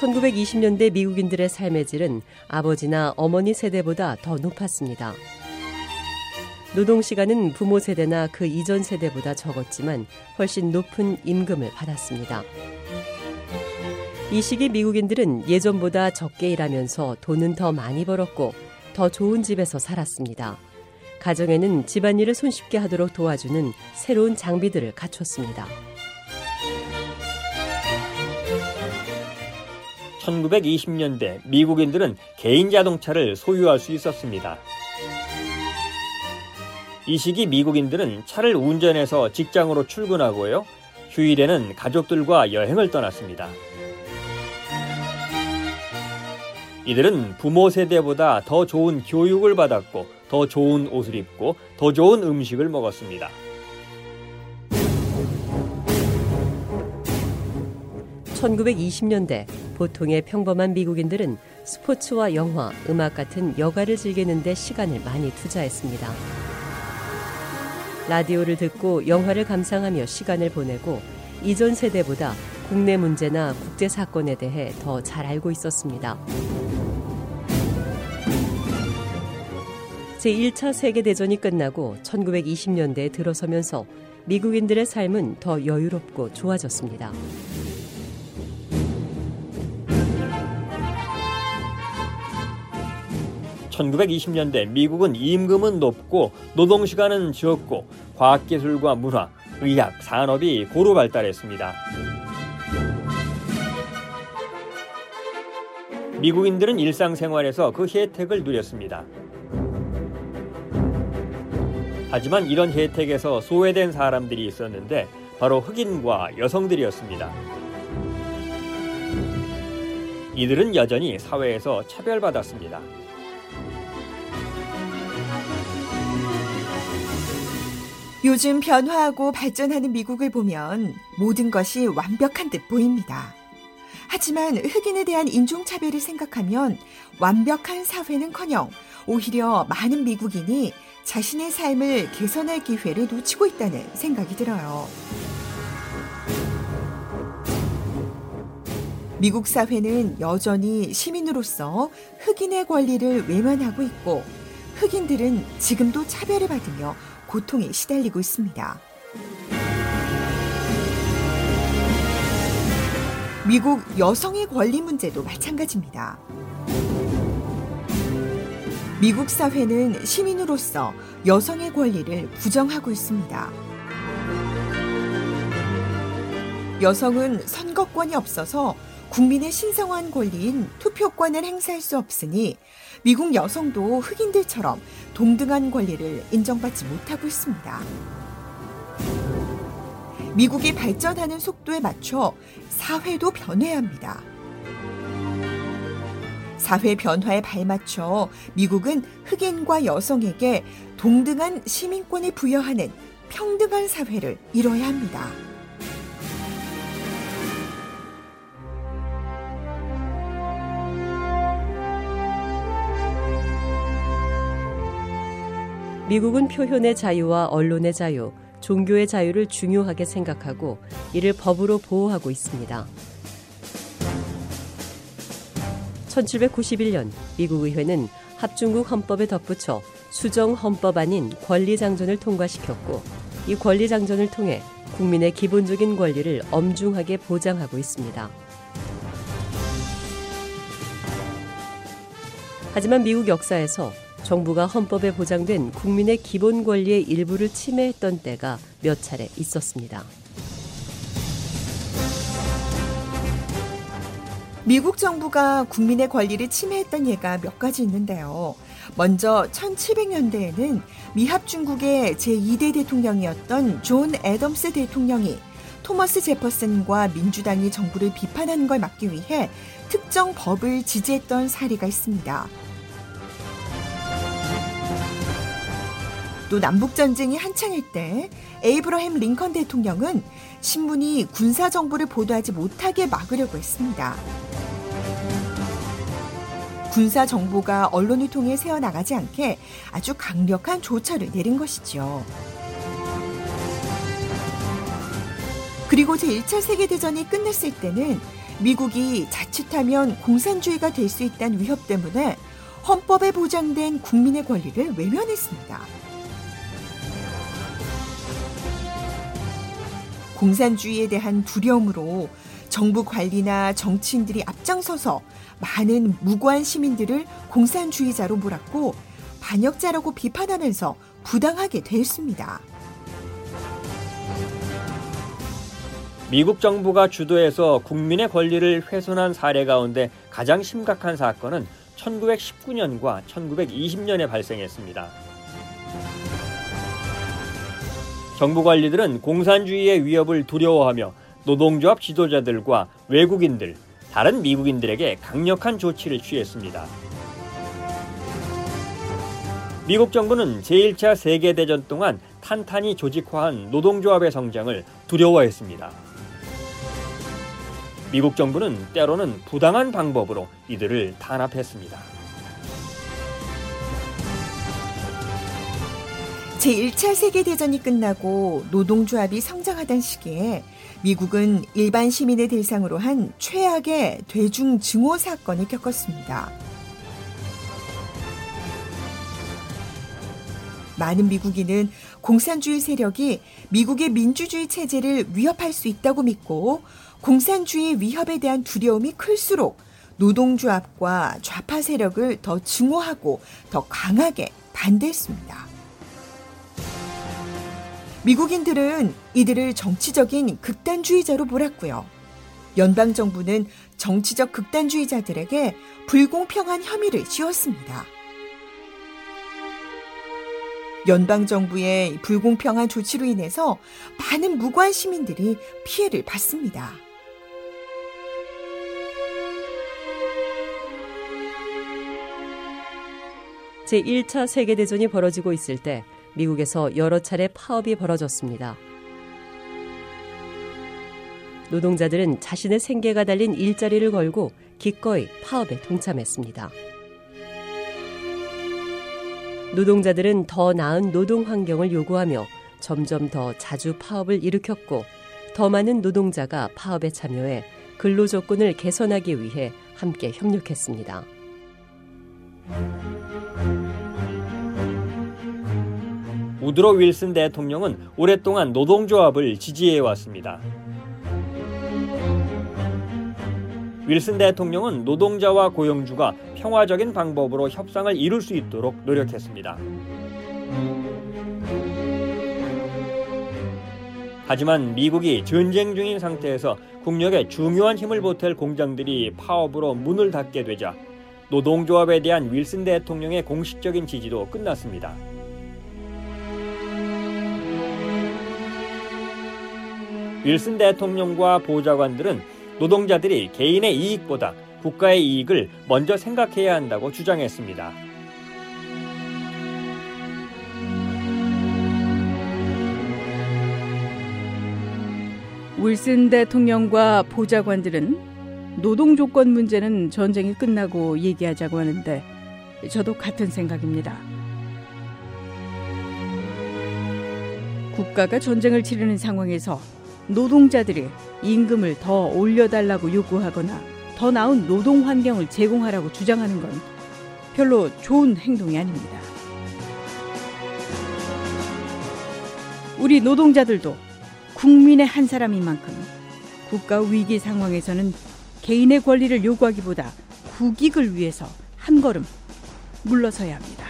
1920년대 미국인들의 삶의 질은 아버지나 어머니 세대보다 더 높았습니다. 노동 시간은 부모 세대나 그 이전 세대보다 적었지만 훨씬 높은 임금을 받았습니다. 이 시기 미국인들은 예전보다 적게 일하면서 돈은 더 많이 벌었고 더 좋은 집에서 살았습니다. 가정에는 집안일을 손쉽게 하도록 도와주는 새로운 장비들을 갖췄습니다. 1920년대 미국인들은 개인 자동차를 소유할 수 있었습니다. 이 시기 미국인들은 차를 운전해서 직장으로 출근하고요. 휴일에는 가족들과 여행을 떠났습니다. 이들은 부모 세대보다 더 좋은 교육을 받았고 더 좋은 옷을 입고 더 좋은 음식을 먹었습니다. 1920년대 보통의 평범한 미국인들은 스포츠와 영화, 음악 같은 여가를 즐기는데 시간을 많이 투자했습니다. 라디오를 듣고 영화를 감상하며 시간을 보내고 이전 세대보다 국내 문제나 국제 사건에 대해 더 잘 알고 있었습니다. 제1차 세계대전이 끝나고 1920년대에 들어서면서 미국인들의 삶은 더 여유롭고 좋아졌습니다. 1920년대 미국은 임금은 높고 노동시간은 적고 과학기술과 문화, 의학, 산업이 고루 발달했습니다. 미국인들은 일상생활에서 그 혜택을 누렸습니다. 하지만 이런 혜택에서 소외된 사람들이 있었는데 바로 흑인과 여성들이었습니다. 이들은 여전히 사회에서 차별받았습니다. 요즘 변화하고 발전하는 미국을 보면 모든 것이 완벽한 듯 보입니다. 하지만 흑인에 대한 인종차별을 생각하면 완벽한 사회는 커녕 오히려 많은 미국인이 자신의 삶을 개선할 기회를 놓치고 있다는 생각이 들어요. 미국 사회는 여전히 시민으로서 흑인의 권리를 외면하고 있고 흑인들은 지금도 차별을 받으며 고통에 시달리고 있습니다. 미국 여성의 권리 문제도 마찬가지입니다. 미국 사회는 시민으로서 여성의 권리를 부정하고 있습니다. 여성은 선거권이 없어서 국민의 신성한 권리인 투표권을 행사할 수 없으니 미국 여성도 흑인들처럼 동등한 권리를 인정받지 못하고 있습니다. 미국이 발전하는 속도에 맞춰 사회도 변해야 합니다. 사회 변화에 발맞춰 미국은 흑인과 여성에게 동등한 시민권을 부여하는 평등한 사회를 이뤄야 합니다. 미국은 표현의 자유와 언론의 자유, 종교의 자유를 중요하게 생각하고 이를 법으로 보호하고 있습니다. 1791년 미국 의회는 합중국 헌법에 덧붙여 수정 헌법 아닌 권리장전을 통과시켰고 이 권리장전을 통해 국민의 기본적인 권리를 엄중하게 보장하고 있습니다. 하지만 미국 역사에서 정부가 헌법에 보장된 국민의 기본 권리의 일부를 침해했던 때가 몇 차례 있었습니다. 미국 정부가 국민의 권리를 침해했던 예가 몇 가지 있는데요. 먼저 1700년대에는 미합중국의 제2대 대통령이었던 존 애덤스 대통령이 토머스 제퍼슨과 민주당이 정부를 비판하는 걸 막기 위해 특정 법을 지지했던 사례가 있습니다. 또 남북 전쟁이 한창일 때 에이브러햄 링컨 대통령은 신문이 군사 정보를 보도하지 못하게 막으려고 했습니다. 군사 정보가 언론을 통해 새어나가지 않게 아주 강력한 조처를 내린 것이죠. 그리고 제1차 세계대전이 끝났을 때는 미국이 자칫하면 공산주의가 될 수 있다는 위협 때문에 헌법에 보장된 국민의 권리를 외면했습니다. 공산주의에 대한 두려움으로 정부 관리나 정치인들이 앞장서서 많은 무고한 시민들을 공산주의자로 몰았고 반역자라고 비판하면서 부당하게 대했습니다. 미국 정부가 주도해서 국민의 권리를 훼손한 사례 가운데 가장 심각한 사건은 1919년과 1920년에 발생했습니다. 정부 관리들은 공산주의의 위협을 두려워하며 노동조합 지도자들과 외국인들, 다른 미국인들에게 강력한 조치를 취했습니다. 미국 정부는 제1차 세계대전 동안 탄탄히 조직화한 노동조합의 성장을 두려워했습니다. 미국 정부는 때로는 부당한 방법으로 이들을 탄압했습니다. 제1차 세계대전이 끝나고 노동조합이 성장하던 시기에 미국은 일반 시민을 대상으로 한 최악의 대중 증오 사건을 겪었습니다. 많은 미국인은 공산주의 세력이 미국의 민주주의 체제를 위협할 수 있다고 믿고 공산주의 위협에 대한 두려움이 클수록 노동조합과 좌파 세력을 더 증오하고 더 강하게 반대했습니다. 미국인들은 이들을 정치적인 극단주의자로 몰았고요. 연방정부는 정치적 극단주의자들에게 불공평한 혐의를 씌웠습니다. 연방정부의 불공평한 조치로 인해서 많은 무고한 시민들이 피해를 받습니다. 제1차 세계대전이 벌어지고 있을 때 미국에서 여러 차례 파업이 벌어졌습니다. 노동자들은 자신의 생계가 달린 일자리를 걸고 기꺼이 파업에 동참했습니다. 노동자들은 더 나은 노동 환경을 요구하며 점점 더 자주 파업을 일으켰고 더 많은 노동자가 파업에 참여해 근로 조건을 개선하기 위해 함께 협력했습니다. 우드로 윌슨 대통령은 오랫동안 노동조합을 지지해 왔습니다. 윌슨 대통령은 노동자와 고용주가 평화적인 방법으로 협상을 이룰 수 있도록 노력했습니다. 하지만 미국이 전쟁 중인 상태에서 국력에 중요한 힘을 보탤 공장들이 파업으로 문을 닫게 되자 노동조합에 대한 윌슨 대통령의 공식적인 지지도 끝났습니다. 윌슨 대통령과 보좌관들은 노동자들이 개인의 이익보다 국가의 이익을 먼저 생각해야 한다고 주장했습니다. 윌슨 대통령과 보좌관들은 노동 조건 문제는 전쟁이 끝나고 얘기하자고 하는데 저도 같은 생각입니다. 국가가 전쟁을 치르는 상황에서 노동자들이 임금을 더 올려달라고 요구하거나 더 나은 노동 환경을 제공하라고 주장하는 건 별로 좋은 행동이 아닙니다. 우리 노동자들도 국민의 한 사람인 만큼 국가 위기 상황에서는 개인의 권리를 요구하기보다 국익을 위해서 한 걸음 물러서야 합니다.